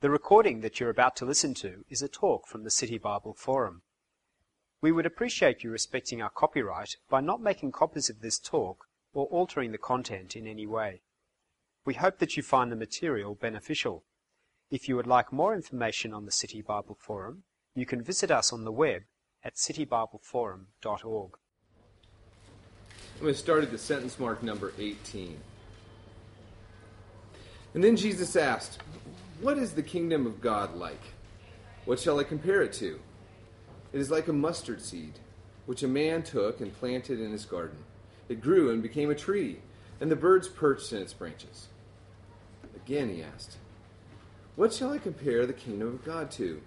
The recording that you're about to listen to is a talk from the City Bible Forum. We would appreciate you respecting our copyright by not making copies of this talk or altering the content in any way. We hope that you find the material beneficial. If you would like more information on the City Bible Forum, you can visit us on the web at citybibleforum.org. I'm going to start at the sentence mark number 18. And then Jesus asked, What is the kingdom of God like? What shall I compare it to? It is like a mustard seed, which a man took and planted in his garden. It grew and became a tree, and the birds perched in its branches. Again he asked, What shall I compare the kingdom of God to?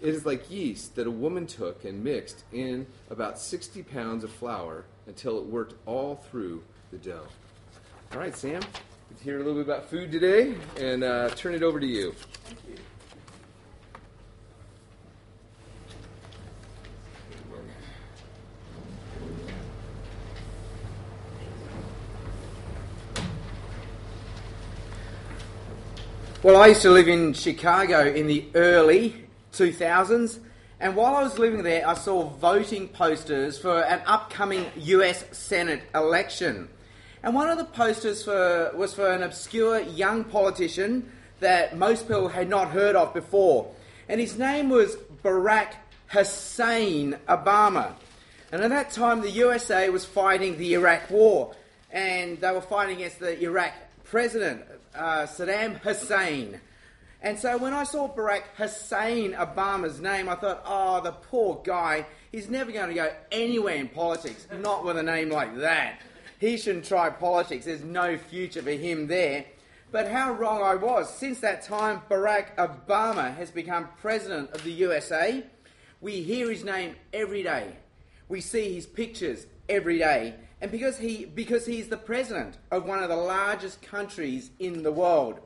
It is like yeast that a woman took and mixed in about 60 pounds of flour until it worked all through the dough. All right, Sam, to hear a little bit about food today, and uh, turn it over to you. You. Well, I used to live in Chicago in the early 2000s, and while I was living there, I saw voting posters for an upcoming US Senate election. And one of the posters for, was for an obscure young politician that most people had not heard of before. And his name was Barack Hussein Obama. And at that time, the USA was fighting the Iraq War, and they were fighting against the Iraq president, uh, Saddam Hussein. And so when I saw Barack Hussein Obama's name, I thought, oh, the poor guy, he's never going to go anywhere in politics, not with a name like that. He shouldn't try politics. There's no future for him there. But how wrong I was. Since that time, Barack Obama has become president of the USA. We hear his name every day. We see his pictures every day. And because, he, because he's the president of one of the largest countries in the world.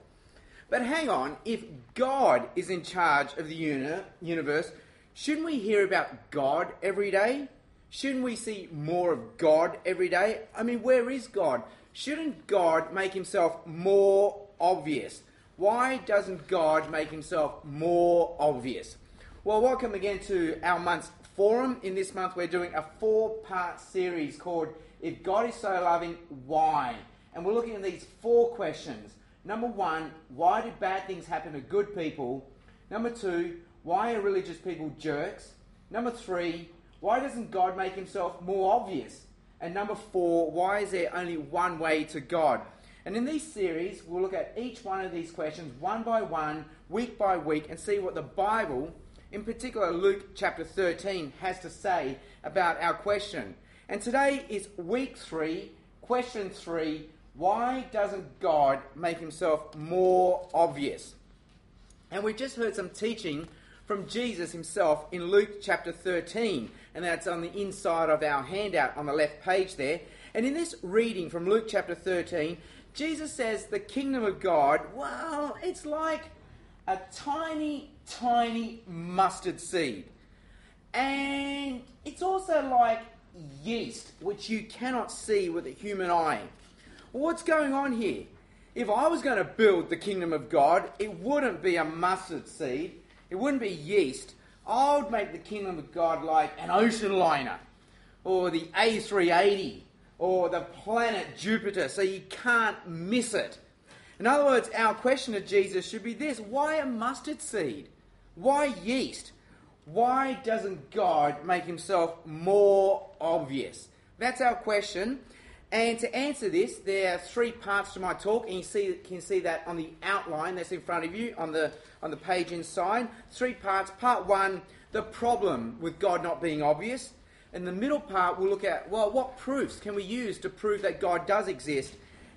But hang on, if God is in charge of the uni- universe, shouldn't we hear about God every day? Shouldn't we see more of God every day? I mean, where is God? Shouldn't God make himself more obvious? Why doesn't God make himself more obvious? Well, welcome again to our month's forum. In this month, we're doing a four part series called If God is So Loving, Why? And we're looking at these four questions. Number one, why do bad things happen to good people? Number two, why are religious people jerks? Number three, why doesn't God make himself more obvious? And number four, why is there only one way to God? And in these series, we'll look at each one of these questions one by one, week by week, and see what the Bible, in particular Luke chapter 13, has to say about our question. And today is week three, question three why doesn't God make himself more obvious? And we've just heard some teaching from Jesus himself in Luke chapter 13, and that's on the inside of our handout on the left page there. And in this reading from Luke chapter 13, Jesus says the kingdom of God, well, it's like a tiny, tiny mustard seed. And it's also like yeast, which you cannot see with a human eye. What's going on here? If I was going to build the kingdom of God, it wouldn't be a mustard seed, it wouldn't be yeast. I would make the kingdom of God like an ocean liner, or the A380, or the planet Jupiter, so you can't miss it. In other words, our question to Jesus should be this why a mustard seed? Why yeast? Why doesn't God make himself more obvious? That's our question. And to answer this, there are three parts to my talk, and you see, can see that on the outline that's in front of you on the, on the page inside. Three parts. Part one, the problem with God not being obvious. In the middle part, we'll look at, well, what proofs can we use to prove that God does exist?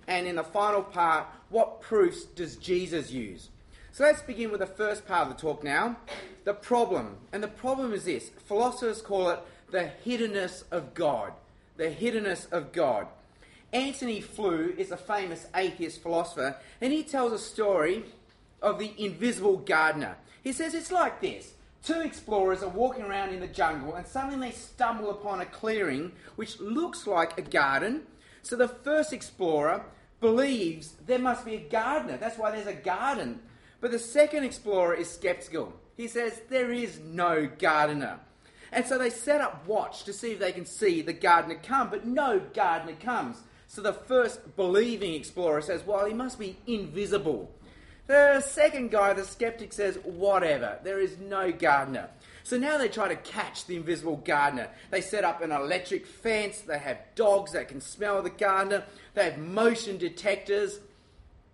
And in the final part, what proofs does Jesus use? So let's begin with the first part of the talk now the problem. And the problem is this philosophers call it the hiddenness of God. The hiddenness of God. Antony Flew is a famous atheist philosopher, and he tells a story of the invisible gardener. He says it's like this Two explorers are walking around in the jungle, and suddenly they stumble upon a clearing which looks like a garden. So the first explorer believes there must be a gardener. That's why there's a garden. But the second explorer is skeptical. He says there is no gardener. And so they set up watch to see if they can see the gardener come, but no gardener comes. So the first believing explorer says, well, he must be invisible. The second guy, the skeptic, says, whatever, there is no gardener. So now they try to catch the invisible gardener. They set up an electric fence, they have dogs that can smell the gardener, they have motion detectors,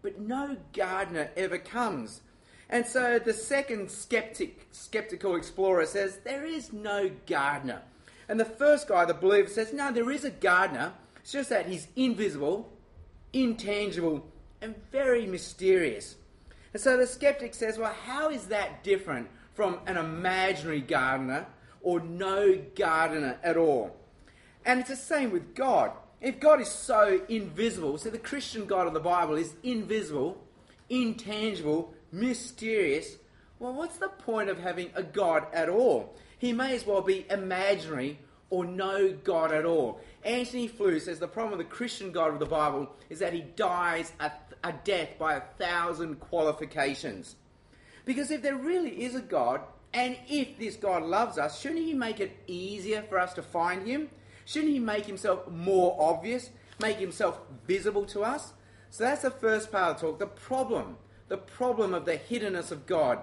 but no gardener ever comes. And so the second skeptic, skeptical explorer says, There is no gardener. And the first guy, the believer, says, No, there is a gardener. It's just that he's invisible, intangible, and very mysterious. And so the skeptic says, Well, how is that different from an imaginary gardener or no gardener at all? And it's the same with God. If God is so invisible, so the Christian God of the Bible is invisible, intangible, mysterious, well, what's the point of having a God at all? He may as well be imaginary or no God at all. Antony Flew says the problem with the Christian God of the Bible is that he dies a, a death by a thousand qualifications. Because if there really is a God, and if this God loves us, shouldn't he make it easier for us to find him? Shouldn't he make himself more obvious, make himself visible to us? So that's the first part of the talk. The problem the problem of the hiddenness of God.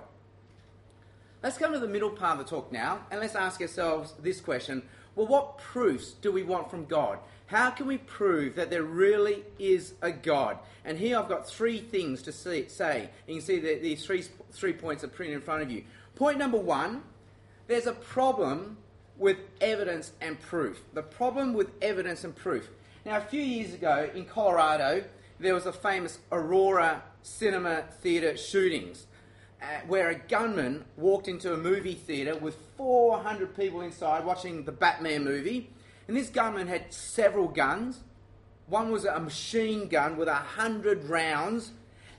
Let's come to the middle part of the talk now, and let's ask ourselves this question Well, what proofs do we want from God? How can we prove that there really is a God? And here I've got three things to see, say. You can see that these three, three points are printed in front of you. Point number one there's a problem with evidence and proof. The problem with evidence and proof. Now, a few years ago in Colorado, there was a famous Aurora cinema theatre shootings uh, where a gunman walked into a movie theatre with 400 people inside watching the Batman movie. And this gunman had several guns. One was a machine gun with 100 rounds,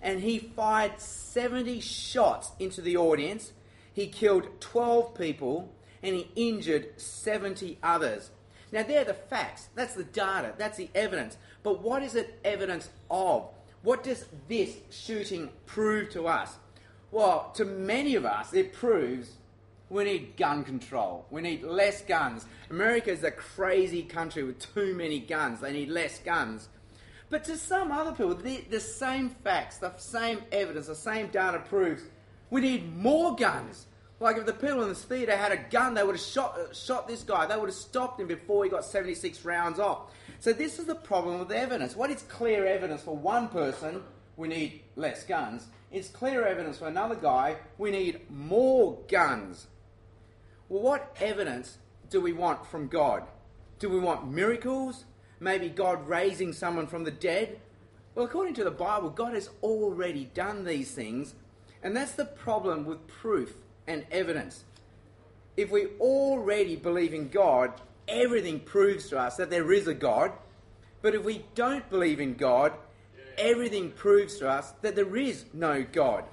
and he fired 70 shots into the audience. He killed 12 people and he injured 70 others. Now, they're the facts. That's the data. That's the evidence. But what is it evidence of? What does this shooting prove to us? Well, to many of us, it proves we need gun control. We need less guns. America is a crazy country with too many guns. They need less guns. But to some other people, the, the same facts, the same evidence, the same data proves we need more guns. Like if the people in this theatre had a gun, they would have shot, uh, shot this guy. They would have stopped him before he got 76 rounds off. So this is the problem with evidence. What is clear evidence for one person? We need less guns. It's clear evidence for another guy. We need more guns. Well, what evidence do we want from God? Do we want miracles? Maybe God raising someone from the dead? Well, according to the Bible, God has already done these things, and that's the problem with proof and evidence. If we already believe in God, everything proves to us that there is a God. But if we don't believe in God, everything proves to us that there is no God.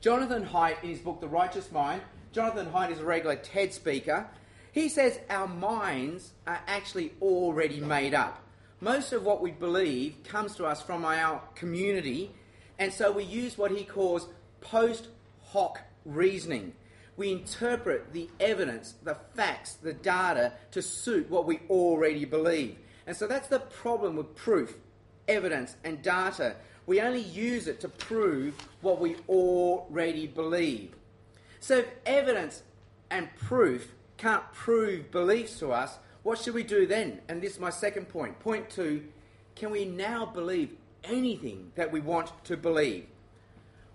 Jonathan Haidt, in his book The Righteous Mind, Jonathan Haidt is a regular TED speaker. He says our minds are actually already made up. Most of what we believe comes to us from our community, and so we use what he calls post hoc reasoning we interpret the evidence, the facts, the data to suit what we already believe. And so that's the problem with proof, evidence, and data. We only use it to prove what we already believe. So if evidence and proof can't prove beliefs to us, what should we do then? And this is my second point. Point two can we now believe anything that we want to believe?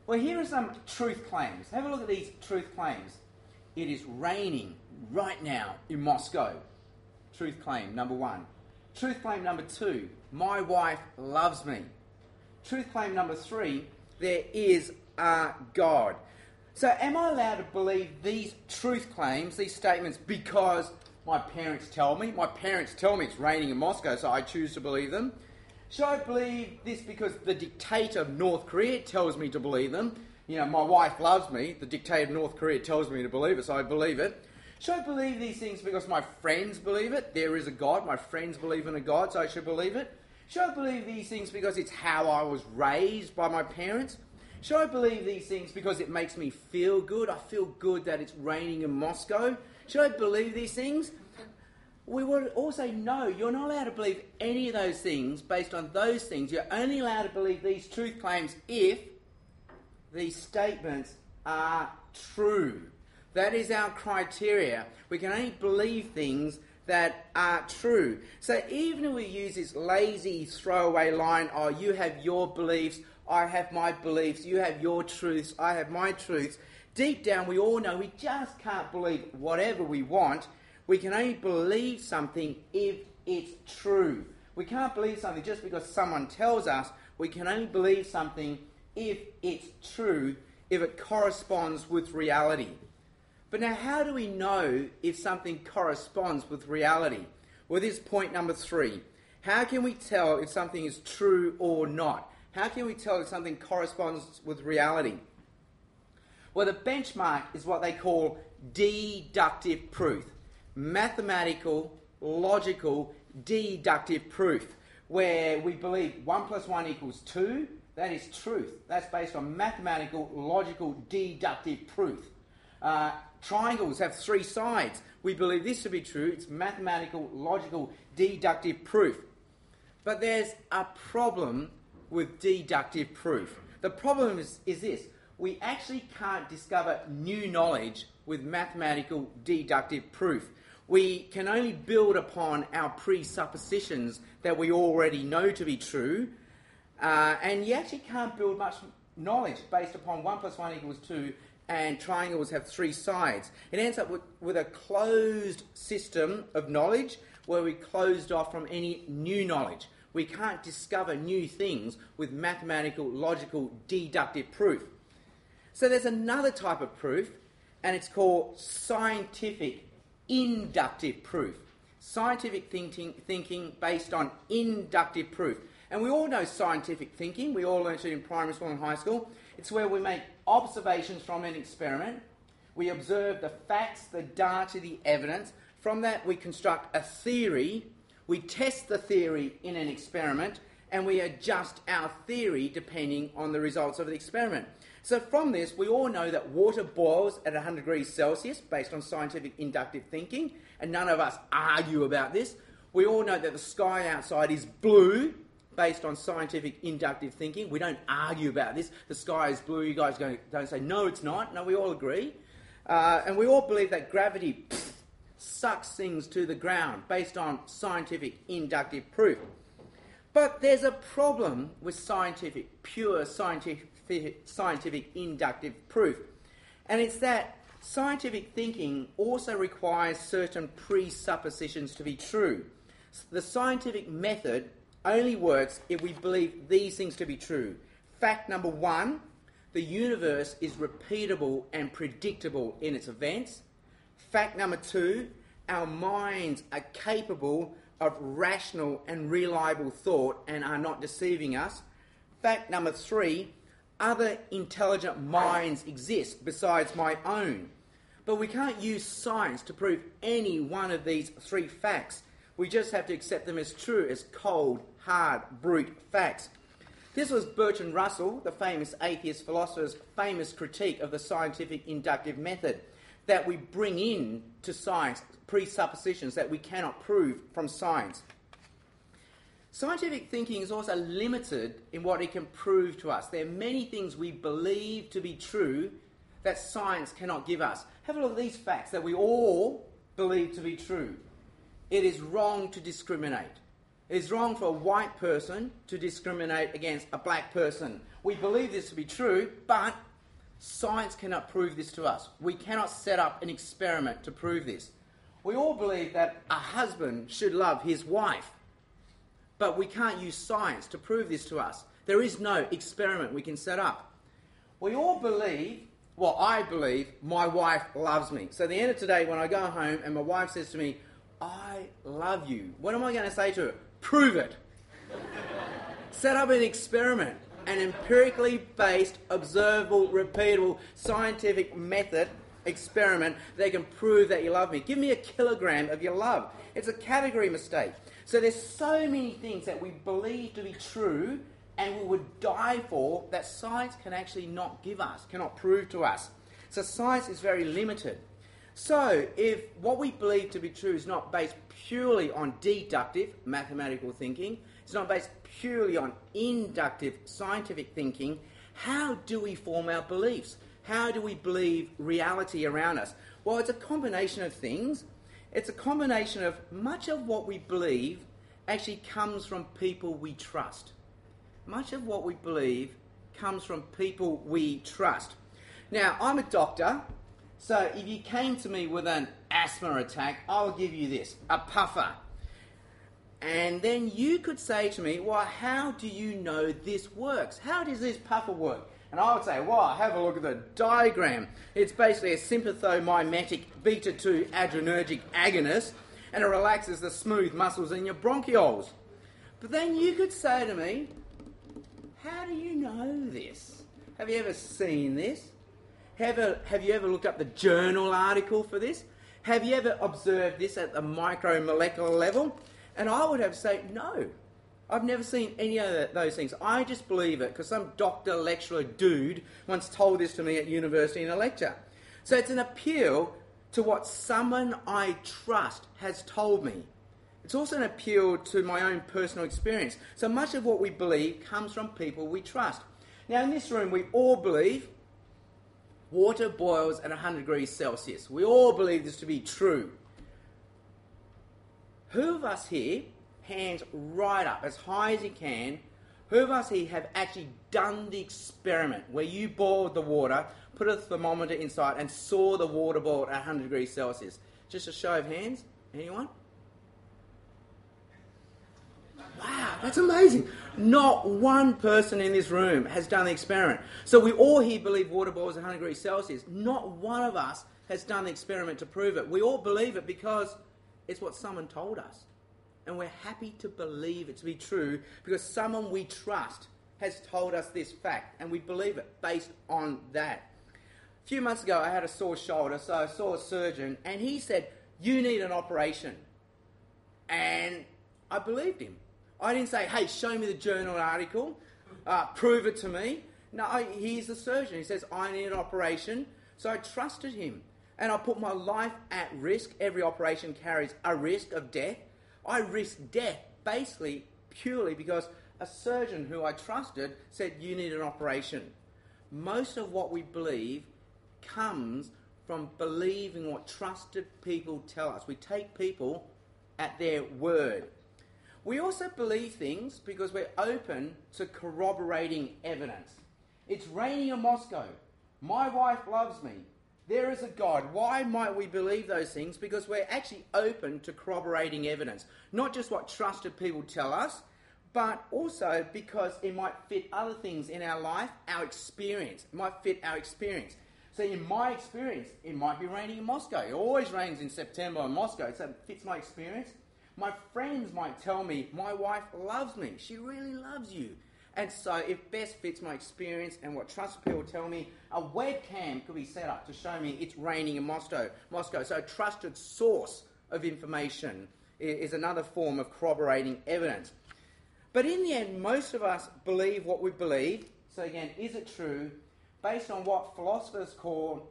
Well, here are some truth claims. Have a look at these truth claims. It is raining right now in Moscow. Truth claim number one. Truth claim number two. My wife loves me. Truth claim number three. There is a God. So, am I allowed to believe these truth claims, these statements, because my parents tell me? My parents tell me it's raining in Moscow, so I choose to believe them. Should I believe this because the dictator of North Korea tells me to believe them? You know, my wife loves me, the dictator of North Korea tells me to believe it, so I believe it. Should I believe these things because my friends believe it? There is a God, my friends believe in a God, so I should believe it. Should I believe these things because it's how I was raised by my parents? Should I believe these things because it makes me feel good? I feel good that it's raining in Moscow. Should I believe these things? We would also know you're not allowed to believe any of those things based on those things. You're only allowed to believe these truth claims if these statements are true. That is our criteria. We can only believe things that are true. So even if we use this lazy throwaway line, oh, you have your beliefs, I have my beliefs, you have your truths, I have my truths, deep down we all know we just can't believe whatever we want. We can only believe something if it's true. We can't believe something just because someone tells us. We can only believe something if it's true, if it corresponds with reality. But now, how do we know if something corresponds with reality? Well, this is point number three. How can we tell if something is true or not? How can we tell if something corresponds with reality? Well, the benchmark is what they call deductive proof mathematical, logical, deductive proof, where we believe 1 plus 1 equals 2. That is truth. That's based on mathematical, logical, deductive proof. Uh, triangles have three sides. We believe this to be true. It's mathematical, logical, deductive proof. But there's a problem with deductive proof. The problem is, is this we actually can't discover new knowledge with mathematical deductive proof. We can only build upon our presuppositions that we already know to be true, uh, and you actually can't build much knowledge based upon 1 plus 1 equals 2 and triangles have three sides. It ends up with, with a closed system of knowledge where we closed off from any new knowledge. We can't discover new things with mathematical, logical, deductive proof. So there's another type of proof, and it's called scientific inductive proof. Scientific thinking, thinking based on inductive proof. And we all know scientific thinking. We all learned it in primary school and high school. It's where we make observations from an experiment. We observe the facts, the data, the evidence. From that, we construct a theory. We test the theory in an experiment, and we adjust our theory depending on the results of the experiment. So, from this, we all know that water boils at 100 degrees Celsius based on scientific inductive thinking, and none of us argue about this. We all know that the sky outside is blue based on scientific inductive thinking. We don't argue about this. The sky is blue. You guys don't say, no, it's not. No, we all agree. Uh, and we all believe that gravity pff, sucks things to the ground based on scientific inductive proof. But there's a problem with scientific, pure scientific, scientific inductive proof. And it's that scientific thinking also requires certain presuppositions to be true. The scientific method only works if we believe these things to be true. Fact number one the universe is repeatable and predictable in its events. Fact number two our minds are capable of rational and reliable thought and are not deceiving us. Fact number three other intelligent minds exist besides my own. But we can't use science to prove any one of these three facts. We just have to accept them as true, as cold, hard, brute facts. This was Bertrand Russell, the famous atheist philosopher's famous critique of the scientific inductive method that we bring in to science presuppositions that we cannot prove from science. Scientific thinking is also limited in what it can prove to us. There are many things we believe to be true that science cannot give us. Have a look at these facts that we all believe to be true. It is wrong to discriminate. It is wrong for a white person to discriminate against a black person. We believe this to be true, but science cannot prove this to us. We cannot set up an experiment to prove this. We all believe that a husband should love his wife, but we can't use science to prove this to us. There is no experiment we can set up. We all believe, well, I believe my wife loves me. So at the end of today, when I go home and my wife says to me, I love you, what am I going to say to her? Prove it. Set up an experiment, an empirically based, observable, repeatable, scientific method experiment that can prove that you love me. Give me a kilogram of your love. It's a category mistake. So there's so many things that we believe to be true and we would die for that science can actually not give us, cannot prove to us. So science is very limited. So if what we believe to be true is not based purely on deductive mathematical thinking, it's not based purely on inductive scientific thinking, how do we form our beliefs? How do we believe reality around us? Well, it's a combination of things. It's a combination of much of what we believe actually comes from people we trust. Much of what we believe comes from people we trust. Now, I'm a doctor, so if you came to me with an asthma attack, I'll give you this a puffer. And then you could say to me, Well, how do you know this works? How does this puffer work? And I would say, Well, have a look at the diagram. It's basically a sympathomimetic beta 2 adrenergic agonist, and it relaxes the smooth muscles in your bronchioles. But then you could say to me, How do you know this? Have you ever seen this? Have, a, have you ever looked up the journal article for this? Have you ever observed this at the micromolecular level? And I would have said, no. I've never seen any of those things. I just believe it because some doctor, lecturer, dude once told this to me at university in a lecture. So it's an appeal to what someone I trust has told me. It's also an appeal to my own personal experience. So much of what we believe comes from people we trust. Now, in this room, we all believe water boils at 100 degrees Celsius. We all believe this to be true. Who of us here, hands right up as high as you can, who of us here have actually done the experiment where you boiled the water, put a thermometer inside, and saw the water boil at 100 degrees Celsius? Just a show of hands. Anyone? Wow, that's amazing. Not one person in this room has done the experiment. So we all here believe water boils at 100 degrees Celsius. Not one of us has done the experiment to prove it. We all believe it because it's what someone told us. And we're happy to believe it to be true because someone we trust has told us this fact and we believe it based on that. A few months ago, I had a sore shoulder, so I saw a surgeon and he said, You need an operation. And I believed him. I didn't say, Hey, show me the journal article, uh, prove it to me. No, he's the surgeon. He says, I need an operation. So I trusted him and I put my life at risk. Every operation carries a risk of death. I risked death basically purely because a surgeon who I trusted said, You need an operation. Most of what we believe comes from believing what trusted people tell us. We take people at their word. We also believe things because we're open to corroborating evidence. It's raining in Moscow. My wife loves me. There is a God. Why might we believe those things? Because we're actually open to corroborating evidence. Not just what trusted people tell us, but also because it might fit other things in our life, our experience. It might fit our experience. So, in my experience, it might be raining in Moscow. It always rains in September in Moscow, so it fits my experience. My friends might tell me, My wife loves me. She really loves you. And so, if best fits my experience and what trusted people tell me, a webcam could be set up to show me it's raining in Moscow. Moscow. So, a trusted source of information is another form of corroborating evidence. But in the end, most of us believe what we believe. So, again, is it true? Based on what philosophers call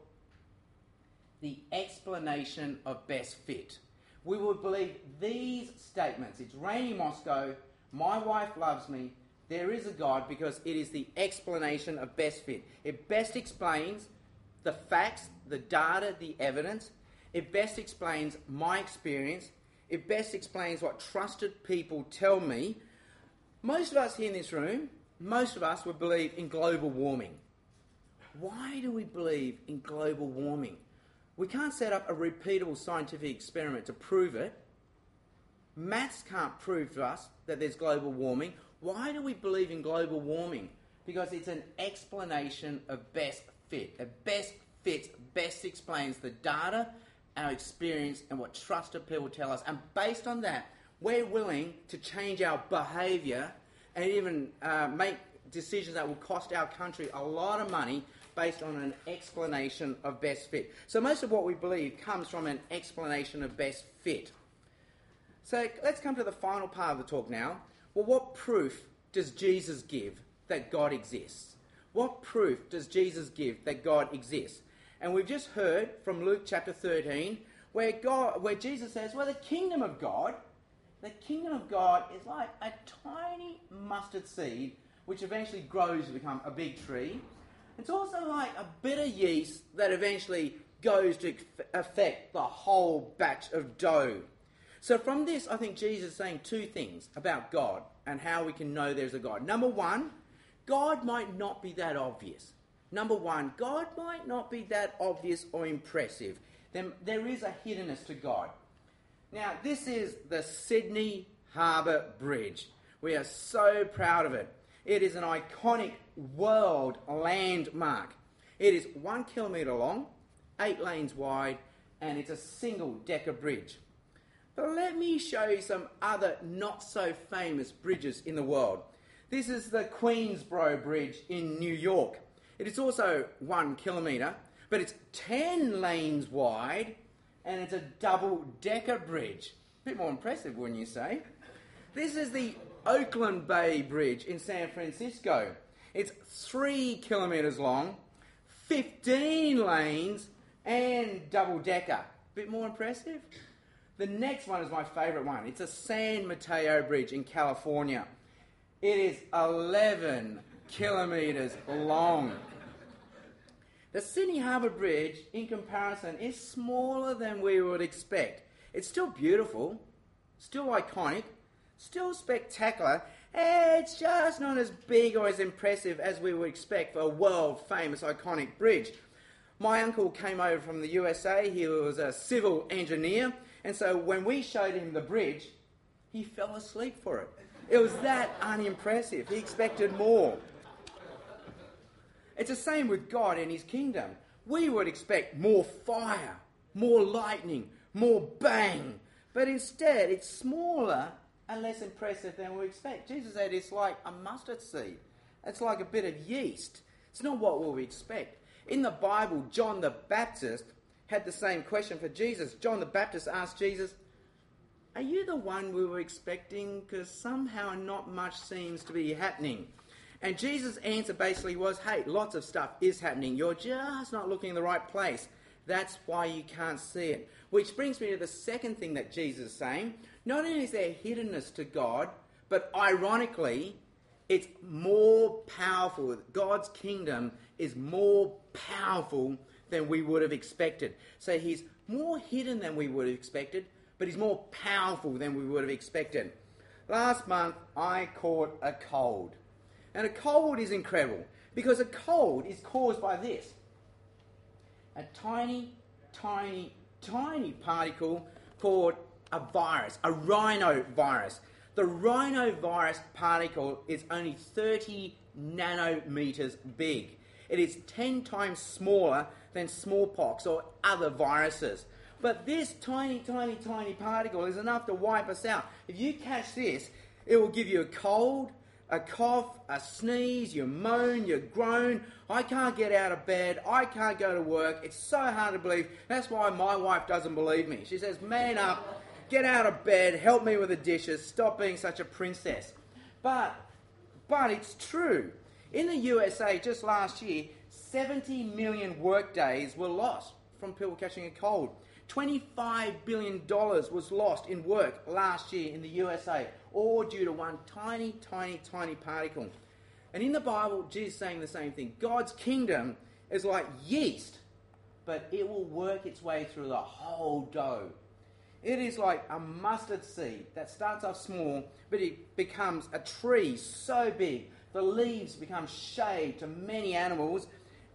the explanation of best fit. We would believe these statements it's raining Moscow, my wife loves me, there is a God because it is the explanation of best fit. It best explains the facts, the data, the evidence. It best explains my experience. It best explains what trusted people tell me. Most of us here in this room, most of us would believe in global warming. Why do we believe in global warming? We can't set up a repeatable scientific experiment to prove it. Maths can't prove to us that there's global warming. Why do we believe in global warming? Because it's an explanation of best fit. A best fits best explains the data, our experience, and what trusted people tell us. And based on that, we're willing to change our behaviour and even uh, make decisions that will cost our country a lot of money based on an explanation of best fit. So most of what we believe comes from an explanation of best fit. So let's come to the final part of the talk now. Well, what proof does Jesus give that God exists? What proof does Jesus give that God exists? And we've just heard from Luke chapter 13 where God where Jesus says, "Well, the kingdom of God, the kingdom of God is like a tiny mustard seed which eventually grows to become a big tree. It's also like a bit of yeast that eventually goes to affect the whole batch of dough. So, from this, I think Jesus is saying two things about God and how we can know there's a God. Number one, God might not be that obvious. Number one, God might not be that obvious or impressive. There is a hiddenness to God. Now, this is the Sydney Harbour Bridge. We are so proud of it. It is an iconic world landmark. It is one kilometre long, eight lanes wide, and it's a single decker bridge. But let me show you some other not so famous bridges in the world. This is the Queensboro Bridge in New York. It is also one kilometre, but it's 10 lanes wide and it's a double decker bridge. A bit more impressive, wouldn't you say? This is the Oakland Bay Bridge in San Francisco. It's three kilometres long, 15 lanes, and double decker. Bit more impressive? The next one is my favourite one. It's a San Mateo Bridge in California. It is 11 kilometres long. The Sydney Harbour Bridge, in comparison, is smaller than we would expect. It's still beautiful, still iconic, still spectacular. It's just not as big or as impressive as we would expect for a world famous iconic bridge. My uncle came over from the USA, he was a civil engineer, and so when we showed him the bridge, he fell asleep for it. It was that unimpressive. He expected more. It's the same with God and His kingdom. We would expect more fire, more lightning, more bang, but instead it's smaller and less impressive than we expect. Jesus said it's like a mustard seed, it's like a bit of yeast. It's not what we expect. In the Bible, John the Baptist had the same question for Jesus. John the Baptist asked Jesus, Are you the one we were expecting? Because somehow not much seems to be happening. And Jesus' answer basically was, Hey, lots of stuff is happening. You're just not looking in the right place. That's why you can't see it. Which brings me to the second thing that Jesus is saying. Not only is there hiddenness to God, but ironically, it's more powerful. God's kingdom is more powerful than we would have expected. So he's more hidden than we would have expected, but he's more powerful than we would have expected. Last month, I caught a cold. And a cold is incredible because a cold is caused by this a tiny, tiny, tiny particle called a virus, a rhinovirus. The rhinovirus particle is only 30 nanometers big. It is 10 times smaller than smallpox or other viruses. But this tiny, tiny, tiny particle is enough to wipe us out. If you catch this, it will give you a cold, a cough, a sneeze, you moan, you groan. I can't get out of bed. I can't go to work. It's so hard to believe. That's why my wife doesn't believe me. She says, Man up, get out of bed, help me with the dishes, stop being such a princess. But, but it's true. In the USA, just last year, 70 million workdays were lost from people catching a cold. $25 billion was lost in work last year in the USA, all due to one tiny, tiny, tiny particle. And in the Bible, Jesus is saying the same thing. God's kingdom is like yeast, but it will work its way through the whole dough. It is like a mustard seed that starts off small, but it becomes a tree so big. The leaves become shade to many animals,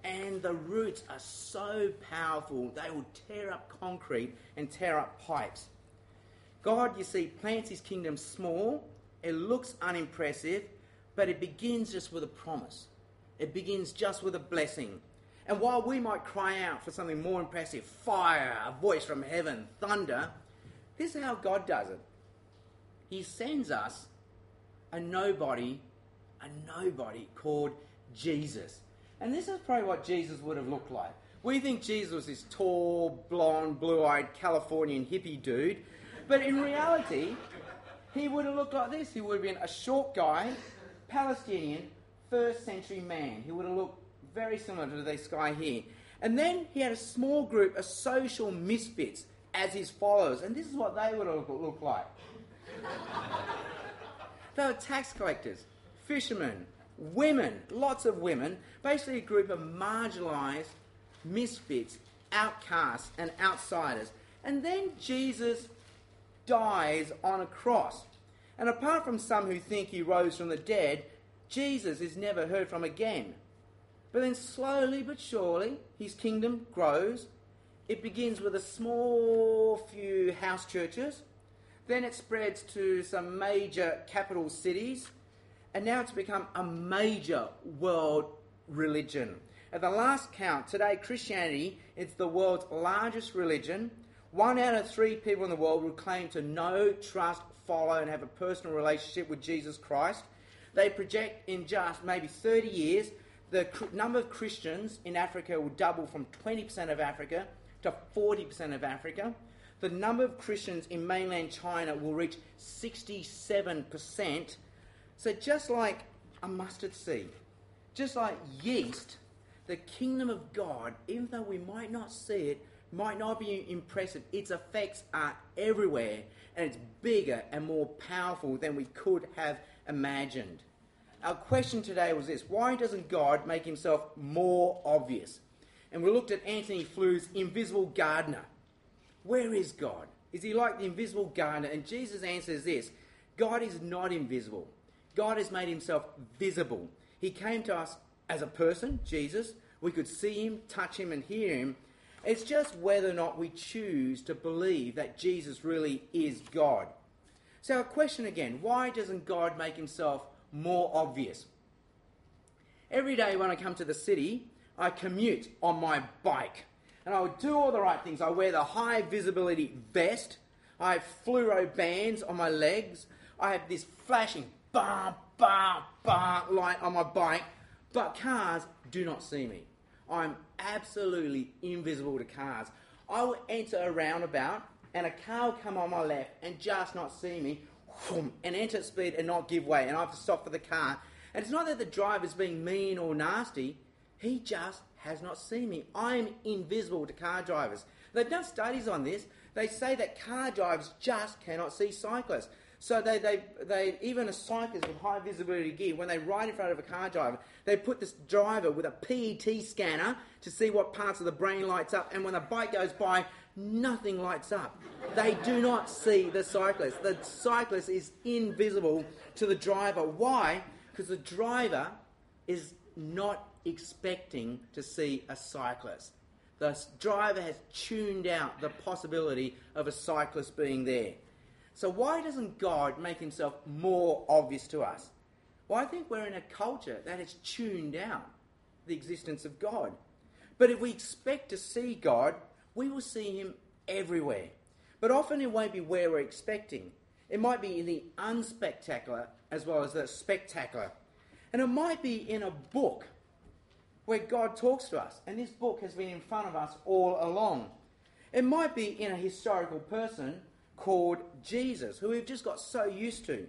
and the roots are so powerful they will tear up concrete and tear up pipes. God, you see, plants his kingdom small, it looks unimpressive, but it begins just with a promise. It begins just with a blessing. And while we might cry out for something more impressive fire, a voice from heaven, thunder this is how God does it He sends us a nobody, a nobody called Jesus. And this is probably what Jesus would have looked like. We think Jesus this tall, blonde, blue eyed Californian hippie dude, but in reality, he would have looked like this. He would have been a short guy, Palestinian, first century man. He would have looked very similar to this guy here. And then he had a small group of social misfits as his followers. And this is what they would look like. they were tax collectors, fishermen, women, lots of women, basically a group of marginalized misfits, outcasts, and outsiders. And then Jesus dies on a cross. And apart from some who think he rose from the dead, Jesus is never heard from again. But then slowly but surely, his kingdom grows. It begins with a small few house churches. Then it spreads to some major capital cities. And now it's become a major world religion. At the last count, today Christianity is the world's largest religion. One out of three people in the world will claim to know, trust, follow, and have a personal relationship with Jesus Christ. They project in just maybe 30 years the number of Christians in Africa will double from 20% of Africa to 40% of Africa. The number of Christians in mainland China will reach 67%. So, just like a mustard seed, just like yeast, the kingdom of God, even though we might not see it, might not be impressive, its effects are everywhere and it's bigger and more powerful than we could have imagined. Our question today was this why doesn't God make himself more obvious? And we looked at Antony Flew's invisible gardener. Where is God? Is he like the invisible gardener? And Jesus answers this God is not invisible. God has made himself visible. He came to us as a person, Jesus. We could see him, touch him, and hear him. It's just whether or not we choose to believe that Jesus really is God. So, our question again why doesn't God make himself more obvious. Every day when I come to the city, I commute on my bike. And I would do all the right things. I wear the high visibility vest. I have fluoro bands on my legs. I have this flashing bah, bah, bah light on my bike. But cars do not see me. I'm absolutely invisible to cars. I will enter a roundabout and a car will come on my left and just not see me and enter at speed and not give way. And I have to stop for the car. And it's not that the driver's being mean or nasty, he just has not seen me. I'm invisible to car drivers. They've done studies on this. They say that car drivers just cannot see cyclists. So they, they, they even a cyclist with high visibility gear, when they ride in front of a car driver, they put this driver with a PET scanner to see what parts of the brain lights up, and when the bike goes by, nothing lights up. They do not see the cyclist. The cyclist is invisible to the driver. Why? Because the driver is not expecting to see a cyclist. The driver has tuned out the possibility of a cyclist being there. So, why doesn't God make himself more obvious to us? Well, I think we're in a culture that has tuned out the existence of God. But if we expect to see God, we will see him everywhere. But often it won't be where we're expecting. It might be in the unspectacular as well as the spectacular. And it might be in a book where God talks to us, and this book has been in front of us all along. It might be in a historical person called Jesus, who we've just got so used to.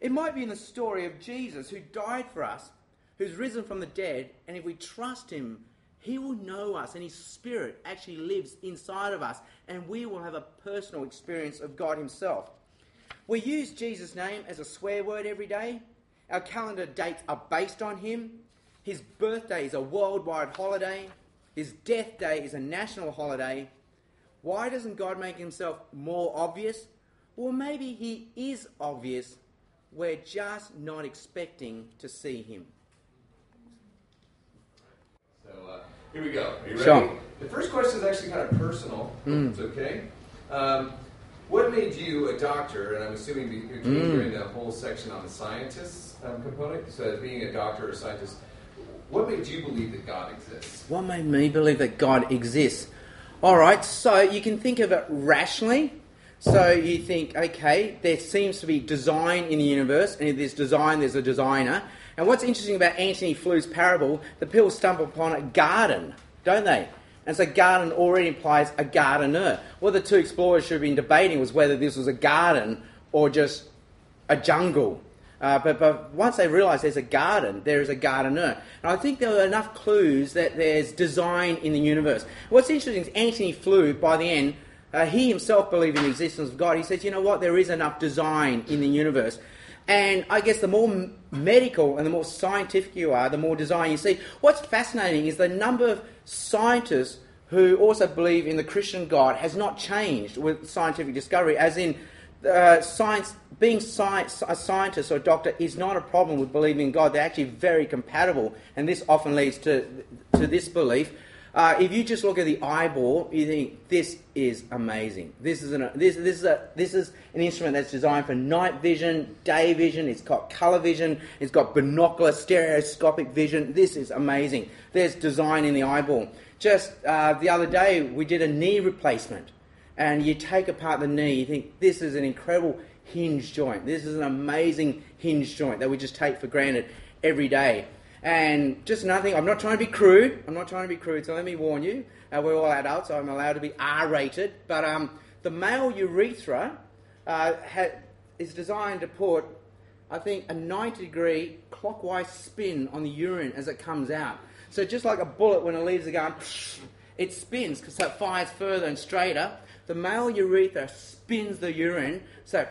It might be in the story of Jesus, who died for us, who's risen from the dead, and if we trust him he will know us, and His Spirit actually lives inside of us, and we will have a personal experience of God Himself. We use Jesus' name as a swear word every day. Our calendar dates are based on Him. His birthday is a worldwide holiday. His death day is a national holiday. Why doesn't God make Himself more obvious? Well, maybe He is obvious. We're just not expecting to see Him. So uh, here we go. Are you ready? Sure. The first question is actually kind of personal. Mm. It's okay. Um, what made you a doctor? And I'm assuming you're Mm. during the whole section on the scientists um, component. So, being a doctor or a scientist, what made you believe that God exists? What made me believe that God exists? All right, so you can think of it rationally. So you think, okay, there seems to be design in the universe, and if there's design, there's a designer. And what's interesting about Antony Flew's parable, the people stumble upon a garden, don't they? And so garden already implies a gardener. What the two explorers should have been debating was whether this was a garden or just a jungle. Uh, but, but once they realise there's a garden, there is a gardener. And I think there are enough clues that there's design in the universe. What's interesting is Antony Flew, by the end, uh, he himself believed in the existence of God. He says, you know what, there is enough design in the universe. And I guess the more medical and the more scientific you are, the more design you see. What's fascinating is the number of scientists who also believe in the Christian God has not changed with scientific discovery, as in uh, science, being science, a scientist or a doctor is not a problem with believing in God. They're actually very compatible, and this often leads to, to this belief. Uh, if you just look at the eyeball, you think this is amazing. This is an this this is a this is an instrument that's designed for night vision, day vision. It's got color vision. It's got binocular, stereoscopic vision. This is amazing. There's design in the eyeball. Just uh, the other day, we did a knee replacement and you take apart the knee, you think this is an incredible hinge joint. This is an amazing hinge joint that we just take for granted every day. And just nothing, I'm not trying to be crude. I'm not trying to be crude, so let me warn you. Uh, we're all adults, so I'm allowed to be R rated. But um, the male urethra uh, ha- is designed to put, I think, a 90 degree clockwise spin on the urine as it comes out. So just like a bullet when it leaves the gun, it spins because it fires further and straighter the male urethra spins the urine, so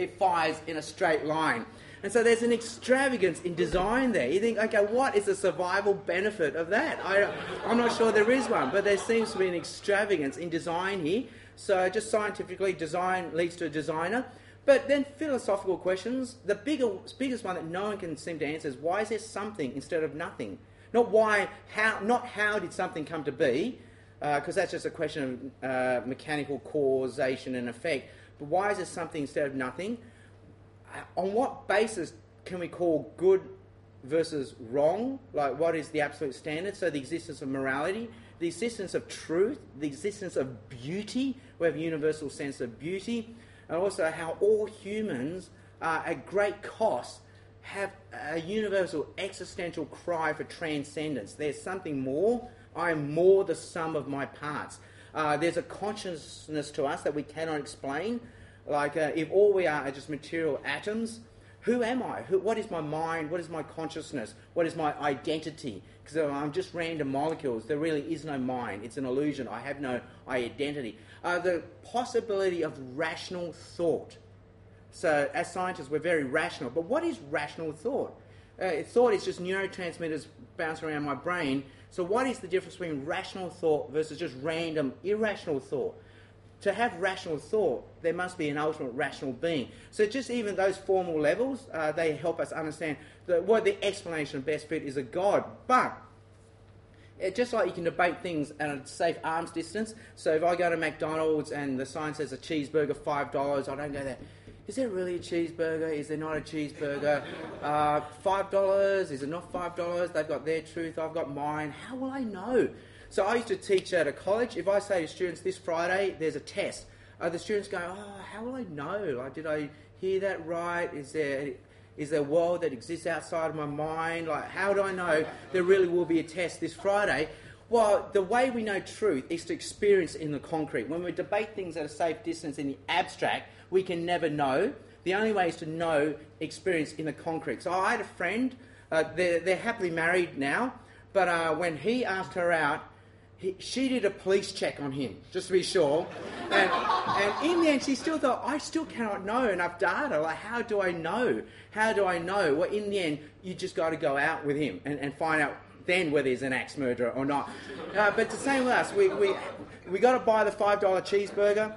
it fires in a straight line. And so there's an extravagance in design there. You think, okay, what is the survival benefit of that? I, am not sure there is one, but there seems to be an extravagance in design here. So just scientifically, design leads to a designer. But then philosophical questions, the bigger, biggest one that no one can seem to answer is why is there something instead of nothing? Not why, how, not how did something come to be, because uh, that's just a question of uh, mechanical causation and effect. But why is it something instead of nothing? Uh, on what basis can we call good versus wrong? Like, what is the absolute standard? So, the existence of morality, the existence of truth, the existence of beauty. We have a universal sense of beauty, and also how all humans, uh, at great cost, have a universal existential cry for transcendence. There's something more I am more the sum of my parts. Uh, there's a consciousness to us that we cannot explain. Like, uh, if all we are are just material atoms, who am I? Who, what is my mind? What is my consciousness? What is my identity? Because I'm just random molecules. There really is no mind. It's an illusion. I have no identity. Uh, the possibility of rational thought. So, as scientists, we're very rational. But what is rational thought? Uh, thought is just neurotransmitters bouncing around my brain so, what is the difference between rational thought versus just random irrational thought? To have rational thought, there must be an ultimate rational being. So, just even those formal levels, uh, they help us understand that what the explanation of best fit is a God. But it, just like you can debate things at a safe arm's distance. So, if I go to McDonald's and the sign says a cheeseburger five dollars, I don't go there is there really a cheeseburger? Is there not a cheeseburger? Uh, five dollars? Is it not five dollars? They've got their truth, I've got mine. How will I know? So I used to teach at a college. If I say to students, this Friday there's a test, uh, the students go, oh, how will I know? Like, did I hear that right? Is there is there a world that exists outside of my mind? Like, how do I know there really will be a test this Friday? Well, the way we know truth is to experience in the concrete. When we debate things at a safe distance in the abstract, we can never know. The only way is to know experience in the concrete. So I had a friend, uh, they're, they're, happily married now, but uh, when he asked her out, he, she did a police check on him, just to be sure. And, and in the end, she still thought, I still cannot know enough data. Like, how do I know? How do I know? Well, in the end, you just got to go out with him and, and find out then whether he's an axe murderer or not. Uh, but the same with us. We, we, we got to buy the $5 cheeseburger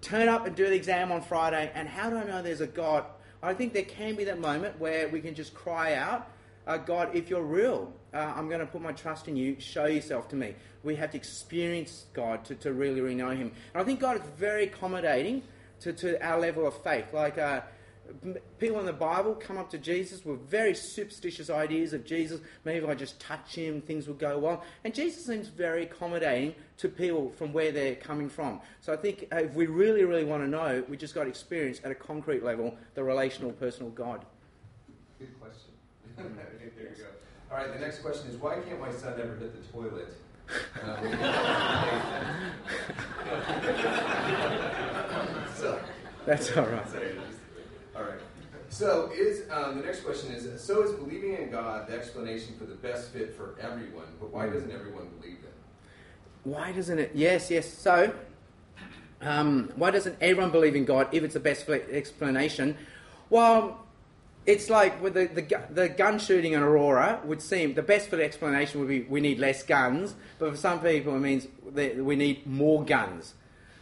turn up and do the exam on Friday, and how do I know there's a God? I think there can be that moment where we can just cry out, uh, God, if you're real, uh, I'm going to put my trust in you. Show yourself to me. We have to experience God to, to really, really know Him. And I think God is very accommodating to, to our level of faith. Like, uh, people in the Bible come up to Jesus with very superstitious ideas of Jesus. Maybe if I just touch him, things will go well. And Jesus seems very accommodating to people from where they're coming from. So I think uh, if we really, really want to know, we just got to experience at a concrete level the relational, personal God. Good question. there you go. All right, the next question is why can't my son ever hit the toilet? Um, That's all right. So is um, the next question is so is believing in God the explanation for the best fit for everyone, but why doesn't everyone believe them? Why doesn't it? Yes, yes. So, um, why doesn't everyone believe in God if it's the best explanation? Well, it's like with the, the, the gun shooting in Aurora would seem the best for the explanation would be we need less guns, but for some people it means we need more guns.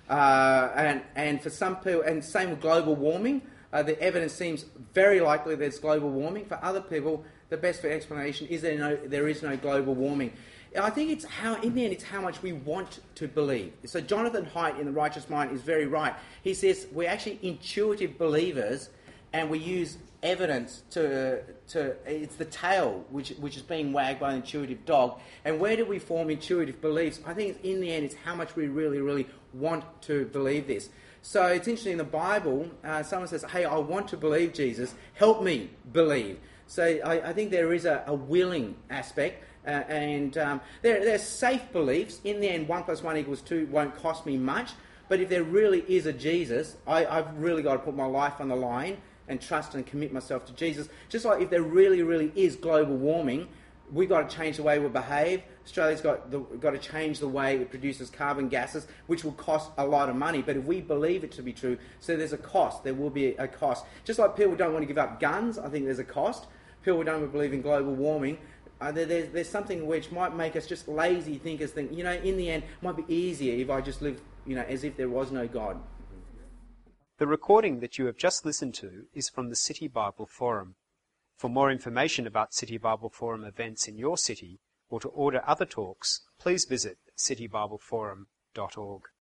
Uh, and, and for some people, and same with global warming, uh, the evidence seems very likely there's global warming. For other people, the best explanation is there, no, there is no global warming. I think it's how, in the end, it's how much we want to believe. So Jonathan Haidt in The Righteous Mind is very right. He says we're actually intuitive believers and we use evidence to, to it's the tail which, which is being wagged by an intuitive dog. And where do we form intuitive beliefs? I think in the end, it's how much we really, really want to believe this. So it's interesting in the Bible, uh, someone says, Hey, I want to believe Jesus, help me believe. So I, I think there is a, a willing aspect. Uh, and um, there, there's safe beliefs. In the end, 1 plus 1 equals 2 won't cost me much. But if there really is a Jesus, I, I've really got to put my life on the line and trust and commit myself to Jesus. Just like if there really, really is global warming, we've got to change the way we behave. Australia's got, the, got to change the way it produces carbon gases, which will cost a lot of money. But if we believe it to be true, so there's a cost. There will be a cost. Just like people don't want to give up guns, I think there's a cost. People don't believe in global warming. Uh, there, there's, there's something which might make us just lazy thinkers think, you know, in the end, it might be easier if I just live, you know, as if there was no God. The recording that you have just listened to is from the City Bible Forum. For more information about City Bible Forum events in your city or to order other talks, please visit citybibleforum.org.